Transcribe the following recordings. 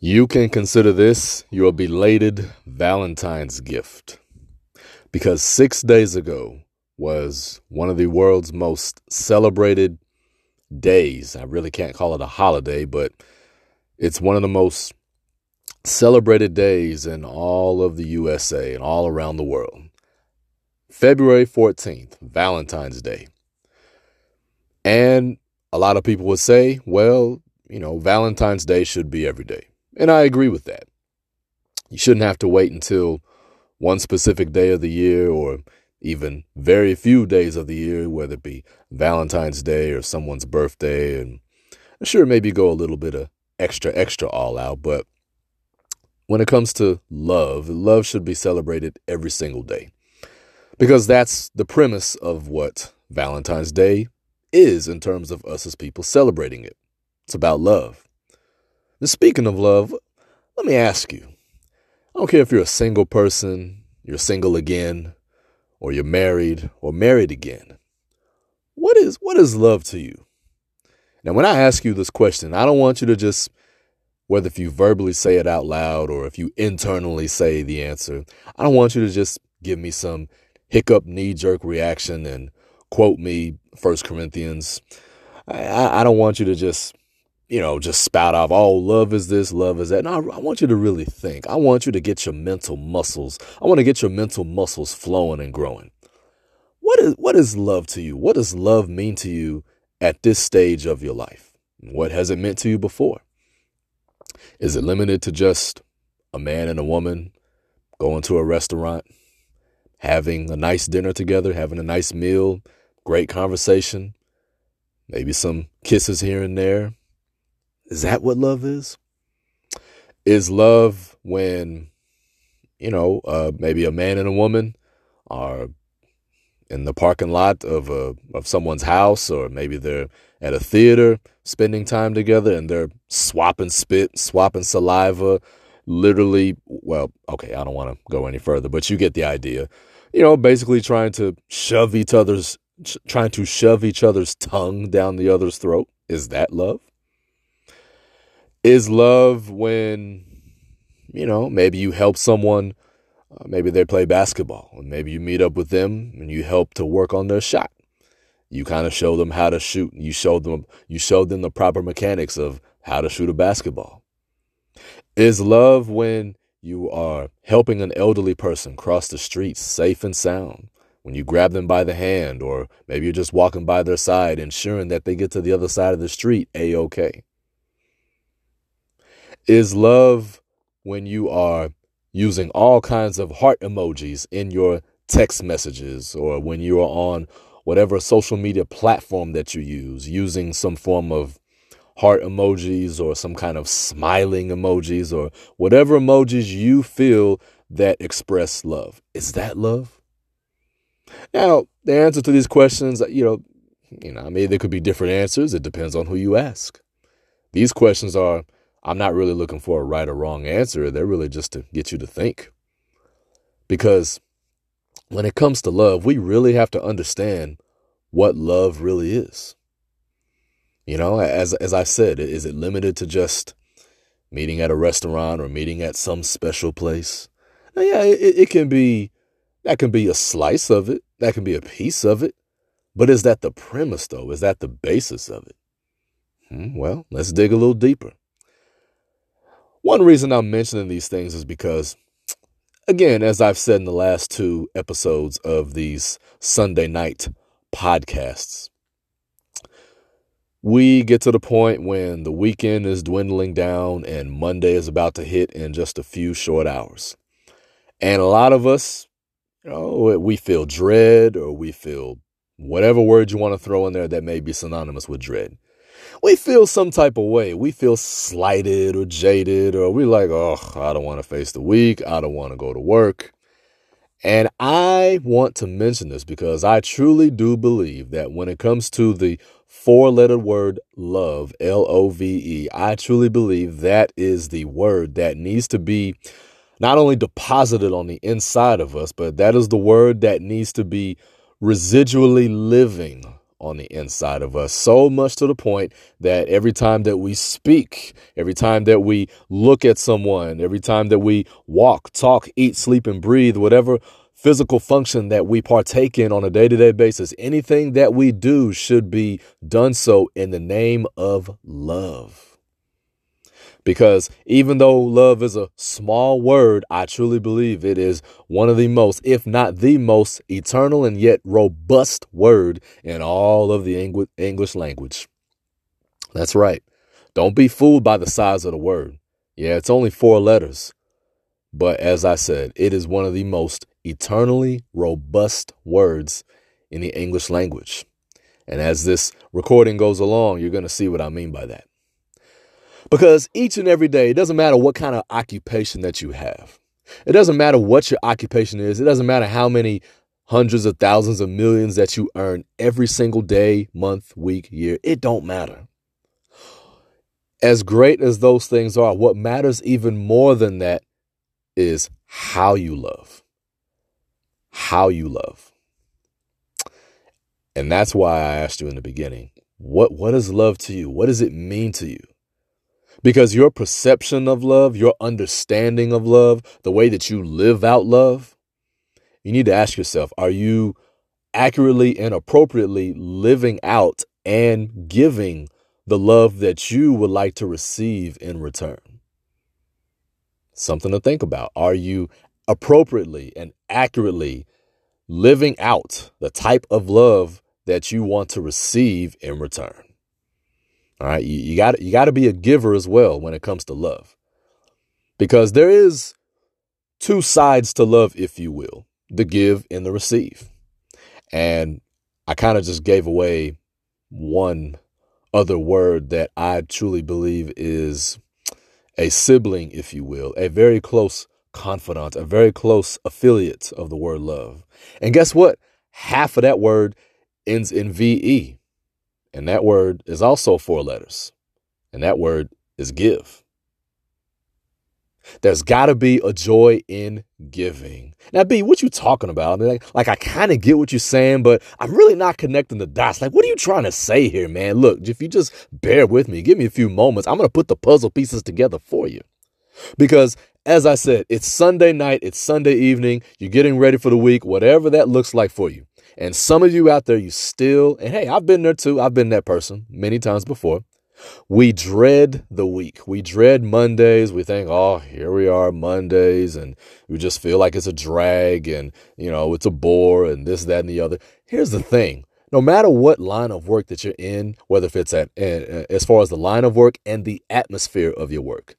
You can consider this your belated Valentine's gift. Because six days ago was one of the world's most celebrated days. I really can't call it a holiday, but it's one of the most celebrated days in all of the USA and all around the world. February 14th, Valentine's Day. And a lot of people would say, well, you know, Valentine's Day should be every day. And I agree with that. You shouldn't have to wait until one specific day of the year or even very few days of the year, whether it be Valentine's Day or someone's birthday. And sure, maybe go a little bit of extra, extra all out. But when it comes to love, love should be celebrated every single day because that's the premise of what Valentine's Day is in terms of us as people celebrating it. It's about love. And speaking of love, let me ask you I don't care if you're a single person, you're single again, or you're married or married again. What is what is love to you? Now, when I ask you this question, I don't want you to just whether if you verbally say it out loud or if you internally say the answer, I don't want you to just give me some hiccup knee jerk reaction and quote me First Corinthians. I, I don't want you to just you know, just spout off, oh, love is this, love is that. No, I want you to really think. I want you to get your mental muscles. I want to get your mental muscles flowing and growing. What is what is love to you? What does love mean to you at this stage of your life? What has it meant to you before? Is it limited to just a man and a woman going to a restaurant, having a nice dinner together, having a nice meal, great conversation, maybe some kisses here and there, is that what love is? Is love when, you know, uh, maybe a man and a woman are in the parking lot of a of someone's house, or maybe they're at a theater spending time together and they're swapping spit, swapping saliva, literally. Well, okay, I don't want to go any further, but you get the idea. You know, basically trying to shove each other's, trying to shove each other's tongue down the other's throat. Is that love? Is love when you know maybe you help someone uh, maybe they play basketball and maybe you meet up with them and you help to work on their shot. You kind of show them how to shoot and you show them you show them the proper mechanics of how to shoot a basketball. Is love when you are helping an elderly person cross the street safe and sound when you grab them by the hand or maybe you're just walking by their side ensuring that they get to the other side of the street a-okay is love when you are using all kinds of heart emojis in your text messages or when you are on whatever social media platform that you use, using some form of heart emojis or some kind of smiling emojis or whatever emojis you feel that express love. Is that love? Now, the answer to these questions, you know, you know, I mean, there could be different answers. It depends on who you ask. These questions are I'm not really looking for a right or wrong answer. They're really just to get you to think. Because when it comes to love, we really have to understand what love really is. You know, as as I said, is it limited to just meeting at a restaurant or meeting at some special place? Now, yeah, it, it can be that can be a slice of it. That can be a piece of it. But is that the premise though? Is that the basis of it? Hmm, well, let's dig a little deeper. One reason I'm mentioning these things is because, again, as I've said in the last two episodes of these Sunday night podcasts, we get to the point when the weekend is dwindling down and Monday is about to hit in just a few short hours. And a lot of us, you know, we feel dread or we feel whatever word you want to throw in there that may be synonymous with dread we feel some type of way. We feel slighted or jaded, or we're like, oh, I don't want to face the week. I don't want to go to work. And I want to mention this because I truly do believe that when it comes to the four letter word love, L O V E, I truly believe that is the word that needs to be not only deposited on the inside of us, but that is the word that needs to be residually living on the inside of us, so much to the point that every time that we speak, every time that we look at someone, every time that we walk, talk, eat, sleep, and breathe, whatever physical function that we partake in on a day to day basis, anything that we do should be done so in the name of love. Because even though love is a small word, I truly believe it is one of the most, if not the most, eternal and yet robust word in all of the English language. That's right. Don't be fooled by the size of the word. Yeah, it's only four letters. But as I said, it is one of the most eternally robust words in the English language. And as this recording goes along, you're going to see what I mean by that. Because each and every day, it doesn't matter what kind of occupation that you have. It doesn't matter what your occupation is. It doesn't matter how many hundreds of thousands of millions that you earn every single day, month, week, year. It don't matter. As great as those things are, what matters even more than that is how you love. How you love. And that's why I asked you in the beginning, what what is love to you? What does it mean to you? Because your perception of love, your understanding of love, the way that you live out love, you need to ask yourself are you accurately and appropriately living out and giving the love that you would like to receive in return? Something to think about. Are you appropriately and accurately living out the type of love that you want to receive in return? All right. You, you got you got to be a giver as well when it comes to love. Because there is two sides to love, if you will, the give and the receive. And I kind of just gave away one other word that I truly believe is a sibling, if you will, a very close confidant, a very close affiliate of the word love. And guess what? Half of that word ends in VE. And that word is also four letters. And that word is give. There's got to be a joy in giving. Now, B, what you talking about? Like, like I kind of get what you're saying, but I'm really not connecting the dots. Like, what are you trying to say here, man? Look, if you just bear with me, give me a few moments, I'm going to put the puzzle pieces together for you. Because as I said, it's Sunday night, it's Sunday evening, you're getting ready for the week, whatever that looks like for you. And some of you out there, you still, and hey, I've been there too. I've been that person many times before. We dread the week. We dread Mondays. We think, oh, here we are, Mondays, and we just feel like it's a drag and, you know, it's a bore and this, that, and the other. Here's the thing no matter what line of work that you're in, whether if it's at, eh, eh, as far as the line of work and the atmosphere of your work,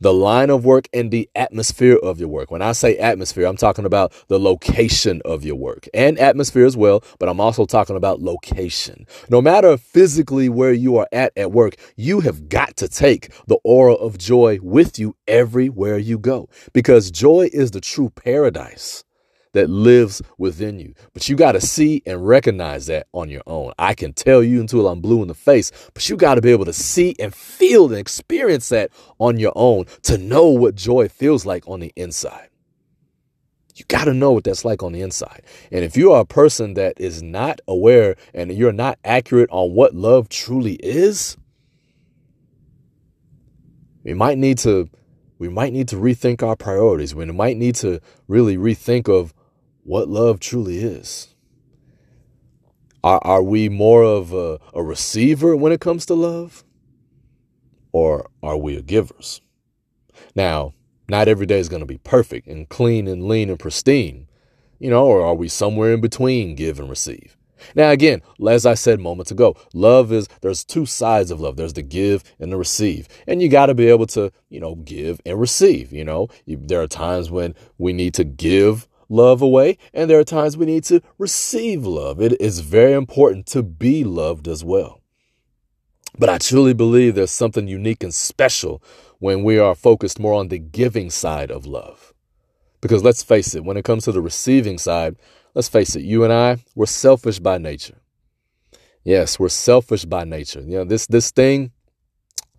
the line of work and the atmosphere of your work. When I say atmosphere, I'm talking about the location of your work and atmosphere as well, but I'm also talking about location. No matter physically where you are at at work, you have got to take the aura of joy with you everywhere you go because joy is the true paradise that lives within you. But you got to see and recognize that on your own. I can tell you until I'm blue in the face, but you got to be able to see and feel and experience that on your own to know what joy feels like on the inside. You got to know what that's like on the inside. And if you are a person that is not aware and you're not accurate on what love truly is, we might need to we might need to rethink our priorities. We might need to really rethink of what love truly is. Are, are we more of a, a receiver when it comes to love? Or are we a givers? Now, not every day is going to be perfect and clean and lean and pristine, you know, or are we somewhere in between give and receive? Now, again, as I said moments ago, love is there's two sides of love. There's the give and the receive. And you got to be able to, you know, give and receive. You know, you, there are times when we need to give love away, and there are times we need to receive love. It is very important to be loved as well. But I truly believe there's something unique and special when we are focused more on the giving side of love. Because let's face it, when it comes to the receiving side, let's face it, you and I, we're selfish by nature. Yes, we're selfish by nature. You know, this this thing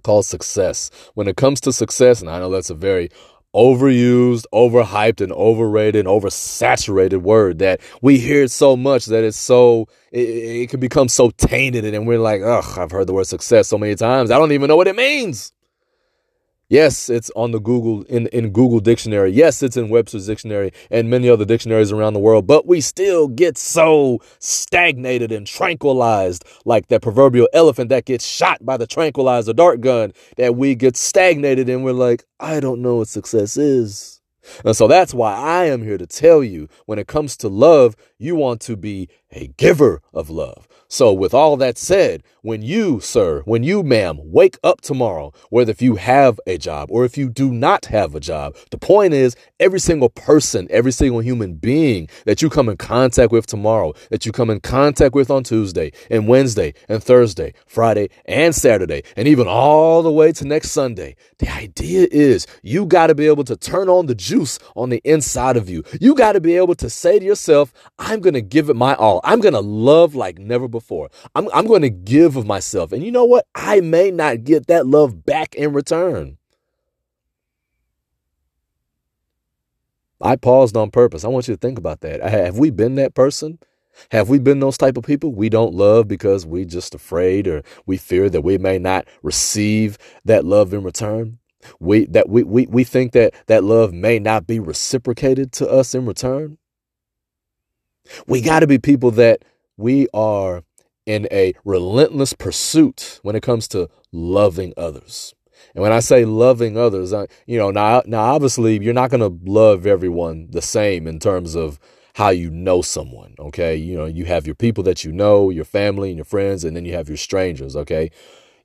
called success. When it comes to success, and I know that's a very overused, overhyped, and overrated, and oversaturated word that we hear so much that it's so it, it can become so tainted, and we're like, ugh, I've heard the word success so many times, I don't even know what it means. Yes, it's on the Google in, in Google Dictionary. Yes, it's in Webster's Dictionary and many other dictionaries around the world, but we still get so stagnated and tranquilized like that proverbial elephant that gets shot by the tranquilizer dart gun that we get stagnated and we're like, I don't know what success is. And so that's why I am here to tell you when it comes to love, you want to be a giver of love. So, with all that said, when you, sir, when you, ma'am, wake up tomorrow, whether if you have a job or if you do not have a job, the point is every single person, every single human being that you come in contact with tomorrow, that you come in contact with on Tuesday and Wednesday and Thursday, Friday and Saturday, and even all the way to next Sunday, the idea is you got to be able to turn on the juice on the inside of you. You got to be able to say to yourself, I'm going to give it my all. I'm going to love like never before. I'm, I'm going to give of myself. And you know what? I may not get that love back in return. I paused on purpose. I want you to think about that. Have we been that person? Have we been those type of people we don't love because we just afraid or we fear that we may not receive that love in return? We that we, we, we think that that love may not be reciprocated to us in return. We got to be people that we are in a relentless pursuit when it comes to loving others. And when I say loving others, I, you know, now, now obviously you're not going to love everyone the same in terms of how you know someone. Okay. You know, you have your people that you know, your family and your friends, and then you have your strangers. Okay.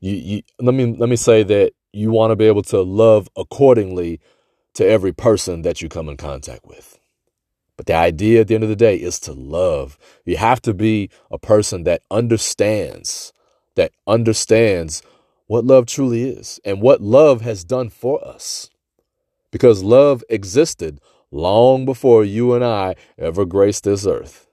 You, you, let me, let me say that you want to be able to love accordingly to every person that you come in contact with. But the idea at the end of the day is to love. You have to be a person that understands, that understands what love truly is and what love has done for us. Because love existed long before you and I ever graced this earth.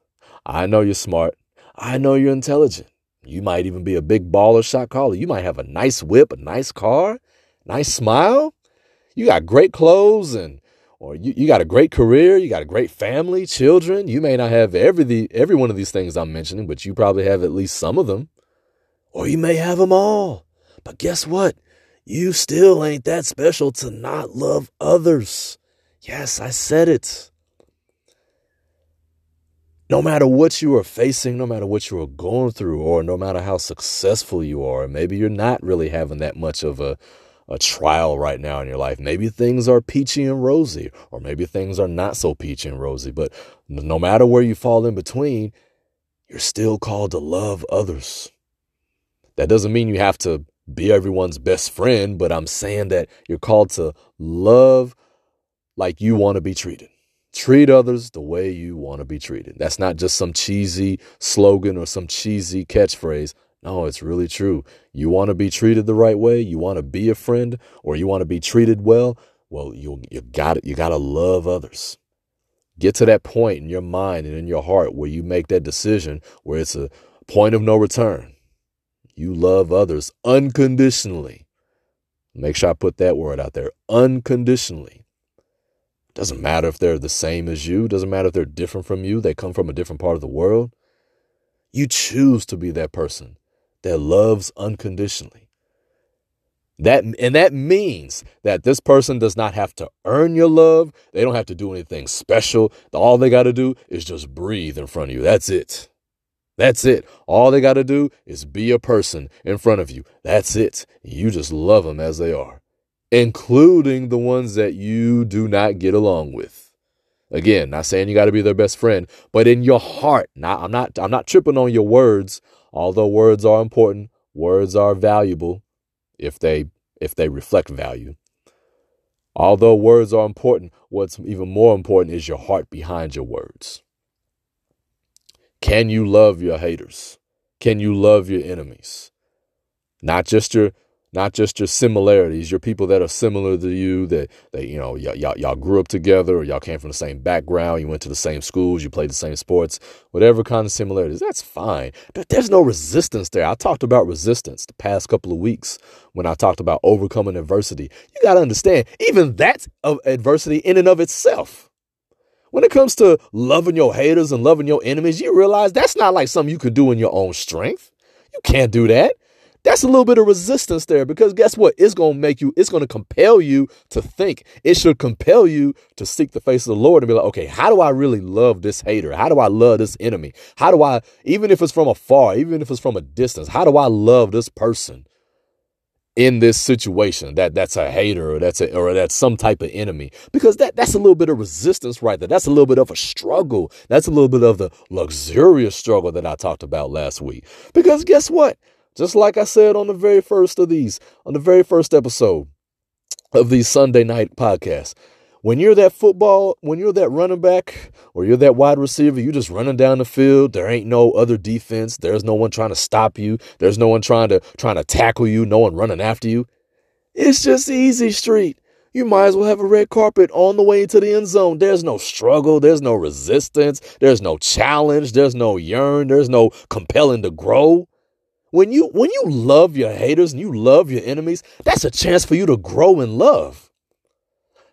I know you're smart. I know you're intelligent. You might even be a big baller shot caller. You might have a nice whip, a nice car, nice smile. You got great clothes and or you, you got a great career, you got a great family, children. You may not have every the, every one of these things I'm mentioning, but you probably have at least some of them. Or you may have them all. But guess what? You still ain't that special to not love others. Yes, I said it. No matter what you are facing, no matter what you are going through, or no matter how successful you are, maybe you're not really having that much of a a trial right now in your life. Maybe things are peachy and rosy, or maybe things are not so peachy and rosy. But no matter where you fall in between, you're still called to love others. That doesn't mean you have to be everyone's best friend, but I'm saying that you're called to love like you want to be treated. Treat others the way you want to be treated. That's not just some cheesy slogan or some cheesy catchphrase. No, it's really true. You want to be treated the right way, you want to be a friend, or you want to be treated well. Well, you you got you got to love others. Get to that point in your mind and in your heart where you make that decision where it's a point of no return. You love others unconditionally. Make sure I put that word out there unconditionally. Doesn't matter if they're the same as you, doesn't matter if they're different from you, they come from a different part of the world. You choose to be that person that loves unconditionally. That and that means that this person does not have to earn your love. They don't have to do anything special. All they got to do is just breathe in front of you. That's it. That's it. All they got to do is be a person in front of you. That's it. You just love them as they are, including the ones that you do not get along with. Again, not saying you got to be their best friend, but in your heart. Now, I'm not I'm not tripping on your words. Although words are important, words are valuable if they if they reflect value. Although words are important, what's even more important is your heart behind your words. Can you love your haters? Can you love your enemies? Not just your not just your similarities, your people that are similar to you, that, that you know, y'all, y'all grew up together or y'all came from the same background, you went to the same schools, you played the same sports, whatever kind of similarities, that's fine. But there's no resistance there. I talked about resistance the past couple of weeks when I talked about overcoming adversity. You got to understand, even that's adversity in and of itself. When it comes to loving your haters and loving your enemies, you realize that's not like something you could do in your own strength. You can't do that that's a little bit of resistance there because guess what? It's going to make you, it's going to compel you to think. It should compel you to seek the face of the Lord and be like, okay, how do I really love this hater? How do I love this enemy? How do I, even if it's from afar, even if it's from a distance, how do I love this person? in this situation that that's a hater or that's a, or that's some type of enemy because that that's a little bit of resistance right there that's a little bit of a struggle that's a little bit of the luxurious struggle that I talked about last week because guess what just like I said on the very first of these, on the very first episode of these Sunday night podcasts, when you're that football, when you're that running back or you're that wide receiver, you're just running down the field. There ain't no other defense. There's no one trying to stop you. There's no one trying to trying to tackle you. No one running after you. It's just easy street. You might as well have a red carpet on the way to the end zone. There's no struggle. There's no resistance. There's no challenge. There's no yearn. There's no compelling to grow. When you when you love your haters and you love your enemies, that's a chance for you to grow in love.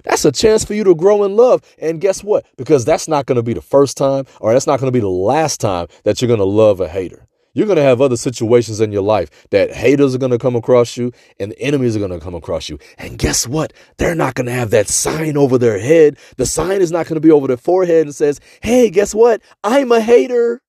That's a chance for you to grow in love. And guess what? Because that's not going to be the first time or that's not going to be the last time that you're going to love a hater. You're going to have other situations in your life that haters are going to come across you and enemies are going to come across you. And guess what? They're not going to have that sign over their head. The sign is not going to be over their forehead and says, Hey, guess what? I'm a hater.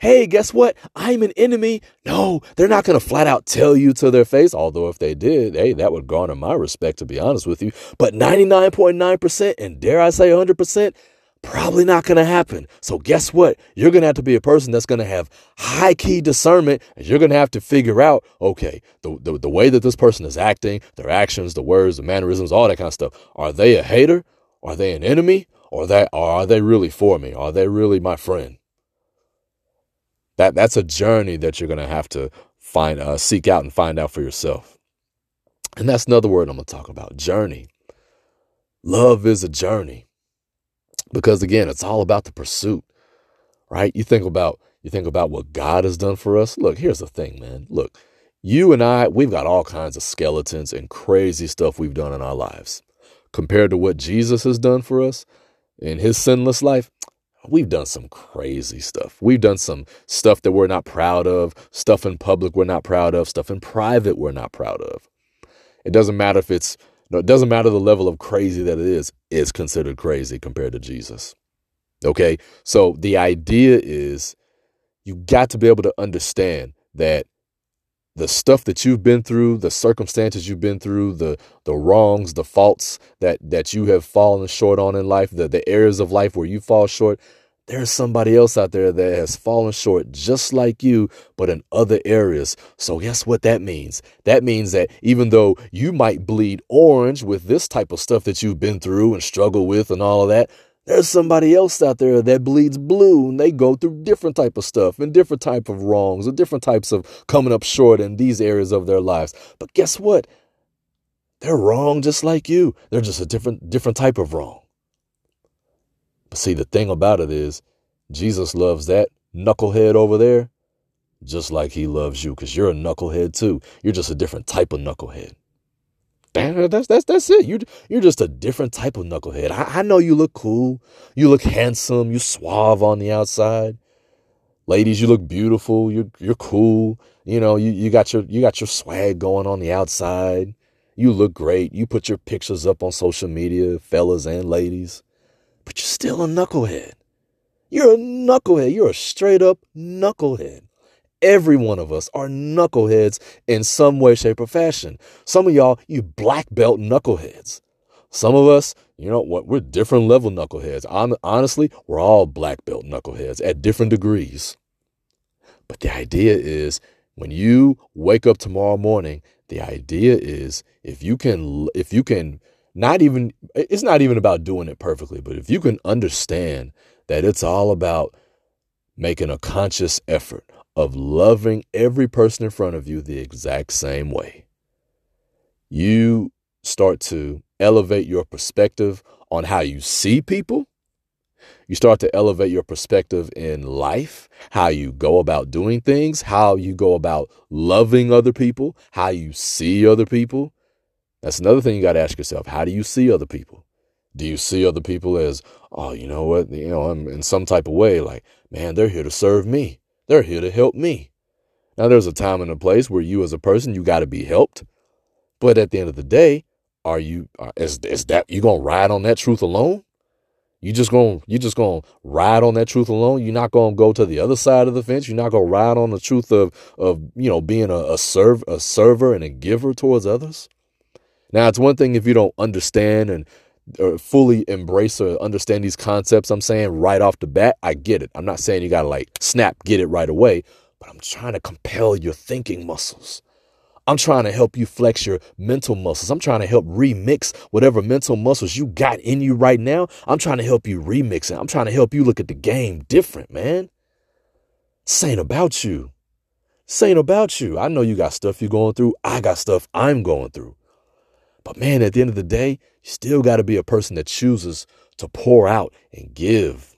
Hey, guess what? I'm an enemy. No, they're not going to flat out tell you to their face. Although, if they did, hey, that would garner my respect, to be honest with you. But 99.9%, and dare I say 100%, probably not going to happen. So, guess what? You're going to have to be a person that's going to have high key discernment, and you're going to have to figure out okay, the, the, the way that this person is acting, their actions, the words, the mannerisms, all that kind of stuff. Are they a hater? Are they an enemy? Or, that, are they really for me? Are they really my friend? That that's a journey that you're gonna have to find, uh, seek out and find out for yourself. And that's another word I'm gonna talk about: journey. Love is a journey, because again, it's all about the pursuit, right? You think about you think about what God has done for us. Look, here's the thing, man. Look, you and I, we've got all kinds of skeletons and crazy stuff we've done in our lives. Compared to what Jesus has done for us in his sinless life, we've done some crazy stuff. We've done some stuff that we're not proud of, stuff in public we're not proud of, stuff in private we're not proud of. It doesn't matter if it's no, it doesn't matter the level of crazy that it is, it's considered crazy compared to Jesus. Okay? So the idea is you got to be able to understand that the stuff that you've been through, the circumstances you've been through, the the wrongs, the faults that that you have fallen short on in life, the the areas of life where you fall short, there's somebody else out there that has fallen short just like you, but in other areas. So guess what that means? That means that even though you might bleed orange with this type of stuff that you've been through and struggle with and all of that, there's somebody else out there that bleeds blue and they go through different type of stuff and different type of wrongs and different types of coming up short in these areas of their lives. But guess what? They're wrong just like you. They're just a different different type of wrong. But see, the thing about it is, Jesus loves that knucklehead over there just like he loves you because you're a knucklehead too. You're just a different type of knucklehead. That's that's that's it. You you're just a different type of knucklehead. I, I know you look cool. You look handsome. You suave on the outside. Ladies, you look beautiful. You're you're cool. You know, you, you got your you got your swag going on the outside. You look great. You put your pictures up on social media, fellas and ladies. But you're still a knucklehead. You're a knucklehead. You're a straight up knucklehead. Every one of us are knuckleheads in some way, shape, or fashion. Some of y'all, you black belt knuckleheads. Some of us, you know what, we're different level knuckleheads. honestly, we're all black belt knuckleheads at different degrees. But the idea is when you wake up tomorrow morning, the idea is if you can, if you can not even, it's not even about doing it perfectly, but if you can understand that it's all about making a conscious effort of loving every person in front of you the exact same way. you start to elevate your perspective on how you see people. You start to elevate your perspective in life, how you go about doing things, how you go about loving other people, how you see other people. That's another thing you got to ask yourself. How do you see other people? Do you see other people as, oh, you know what, you know, I'm in some type of way, like, man, they're here to serve me. They're here to help me. Now, there's a time and a place where you as a person, you got to be helped. But at the end of the day, are you uh, is is that you gonna ride on that truth alone? You just gonna you just gonna ride on that truth alone. You're not gonna go to the other side of the fence. You're not gonna ride on the truth of of you know being a, a serve a server and a giver towards others. Now it's one thing if you don't understand and or fully embrace or understand these concepts. I'm saying right off the bat, I get it. I'm not saying you gotta like snap get it right away, but I'm trying to compel your thinking muscles. I'm trying to help you flex your mental muscles. I'm trying to help remix whatever mental muscles you got in you right now. I'm trying to help you remix it. I'm trying to help you look at the game different, man. This ain't about you. This ain't about you. I know you got stuff you're going through. I got stuff I'm going through. But man, at the end of the day, you still got to be a person that chooses to pour out and give.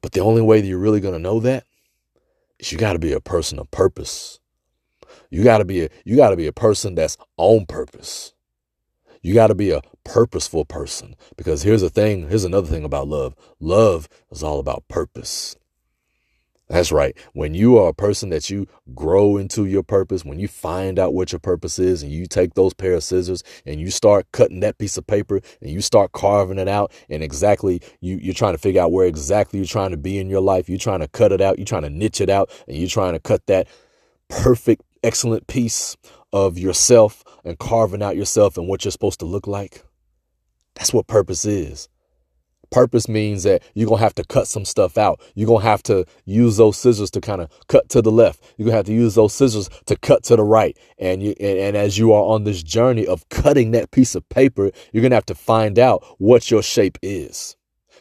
But the only way that you're really going to know that is you got to be a person of purpose. You got to be a, you got to be a person that's on purpose. You got to be a purposeful person because here's the thing, here's another thing about love. Love is all about purpose. That's right. When you are a person that you grow into your purpose, when you find out what your purpose is and you take those pair of scissors and you start cutting that piece of paper and you start carving it out and exactly you, you're trying to figure out where exactly you're trying to be in your life. You're trying to cut it out. You're trying to niche it out and you're trying to cut that perfect excellent piece of yourself and carving out yourself and what you're supposed to look like. That's what purpose is. Purpose means that you're going to have to cut some stuff out. You're going to have to use those scissors to kind of cut to the left. You're going to have to use those scissors to cut to the right. And you and, and as you are on this journey of cutting that piece of paper, you're going to have to find out what your shape is.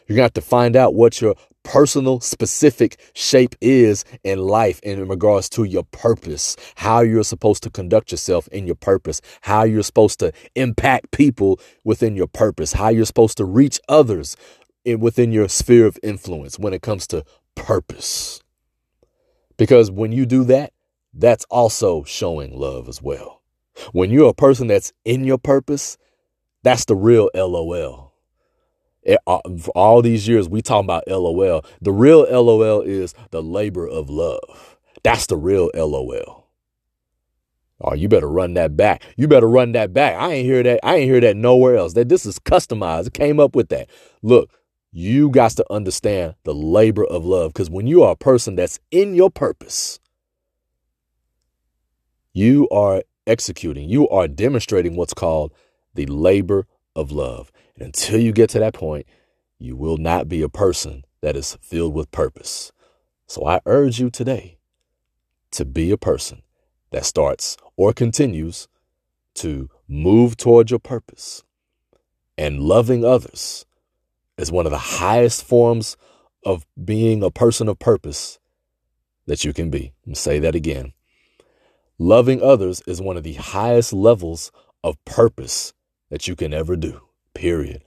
You're going to have to find out what your personal, specific shape is in life in regards to your purpose, how you're supposed to conduct yourself in your purpose, how you're supposed to impact people within your purpose, how you're supposed to reach others within your sphere of influence when it comes to purpose. Because when you do that, that's also showing love as well. When you're a person that's in your purpose, that's the real LOL it, uh, for all these years, we talking about LOL. The real LOL is the labor of love. That's the real LOL. Oh, you better run that back. You better run that back. I ain't hear that. I ain't hear that nowhere else. That this is customized. It came up with that. Look, you got to understand the labor of love because when you are a person that's in your purpose, you are executing, you are demonstrating what's called the labor of love. And until you get to that point, you will not be a person that is filled with purpose. So I urge you today to be a person that starts or continues to move towards your purpose. And loving others is one of the highest forms of being a person of purpose that you can be. Me say that again. Loving others is one of the highest levels of purpose that you can ever do period.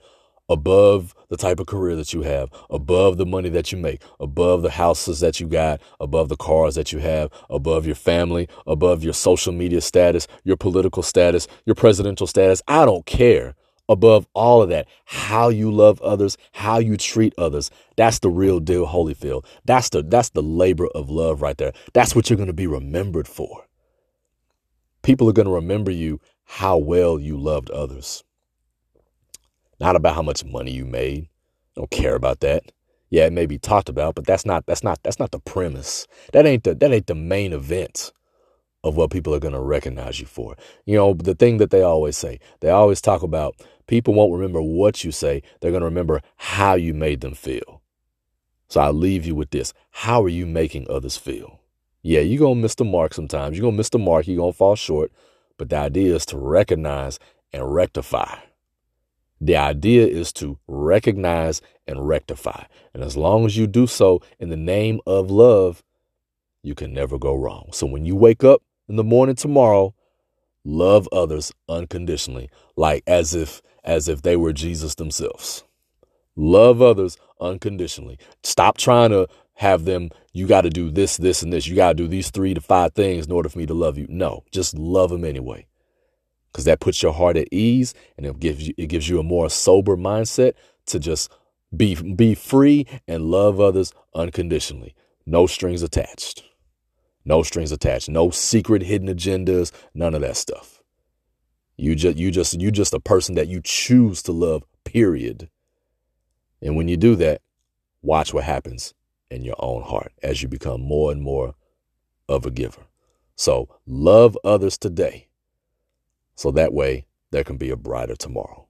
Above the type of career that you have, above the money that you make, above the houses that you got, above the cars that you have, above your family, above your social media status, your political status, your presidential status. I don't care. Above all of that, how you love others, how you treat others. That's the real deal, Holyfield. That's the that's the labor of love right there. That's what you're going to be remembered for. People are going to remember you how well you loved others not about how much money you made. I don't care about that. Yeah, it may be talked about, but that's not that's not that's not the premise. That ain't the that ain't the main event of what people are going to recognize you for. You know, the thing that they always say. They always talk about people won't remember what you say, they're going to remember how you made them feel. So I'll leave you with this. How are you making others feel? Yeah, you're going to miss the mark sometimes. You're going to miss the mark. You're going to fall short. But the idea is to recognize and rectify. The idea is to recognize and rectify. And as long as you do so in the name of love, you can never go wrong. So when you wake up in the morning tomorrow, love others unconditionally, like as if as if they were Jesus themselves. Love others unconditionally. Stop trying to have them, you got to do this, this, and this. You got to do these three to five things in order for me to love you. No, just love them anyway. Because that puts your heart at ease and it gives you it gives you a more sober mindset to just be be free and love others unconditionally. No strings attached. No strings attached. No secret hidden agendas, none of that stuff. You just you just you just a person that you choose to love, period. And when you do that, watch what happens in your own heart as you become more and more of a giver. So love others today. So that way there can be a brighter tomorrow.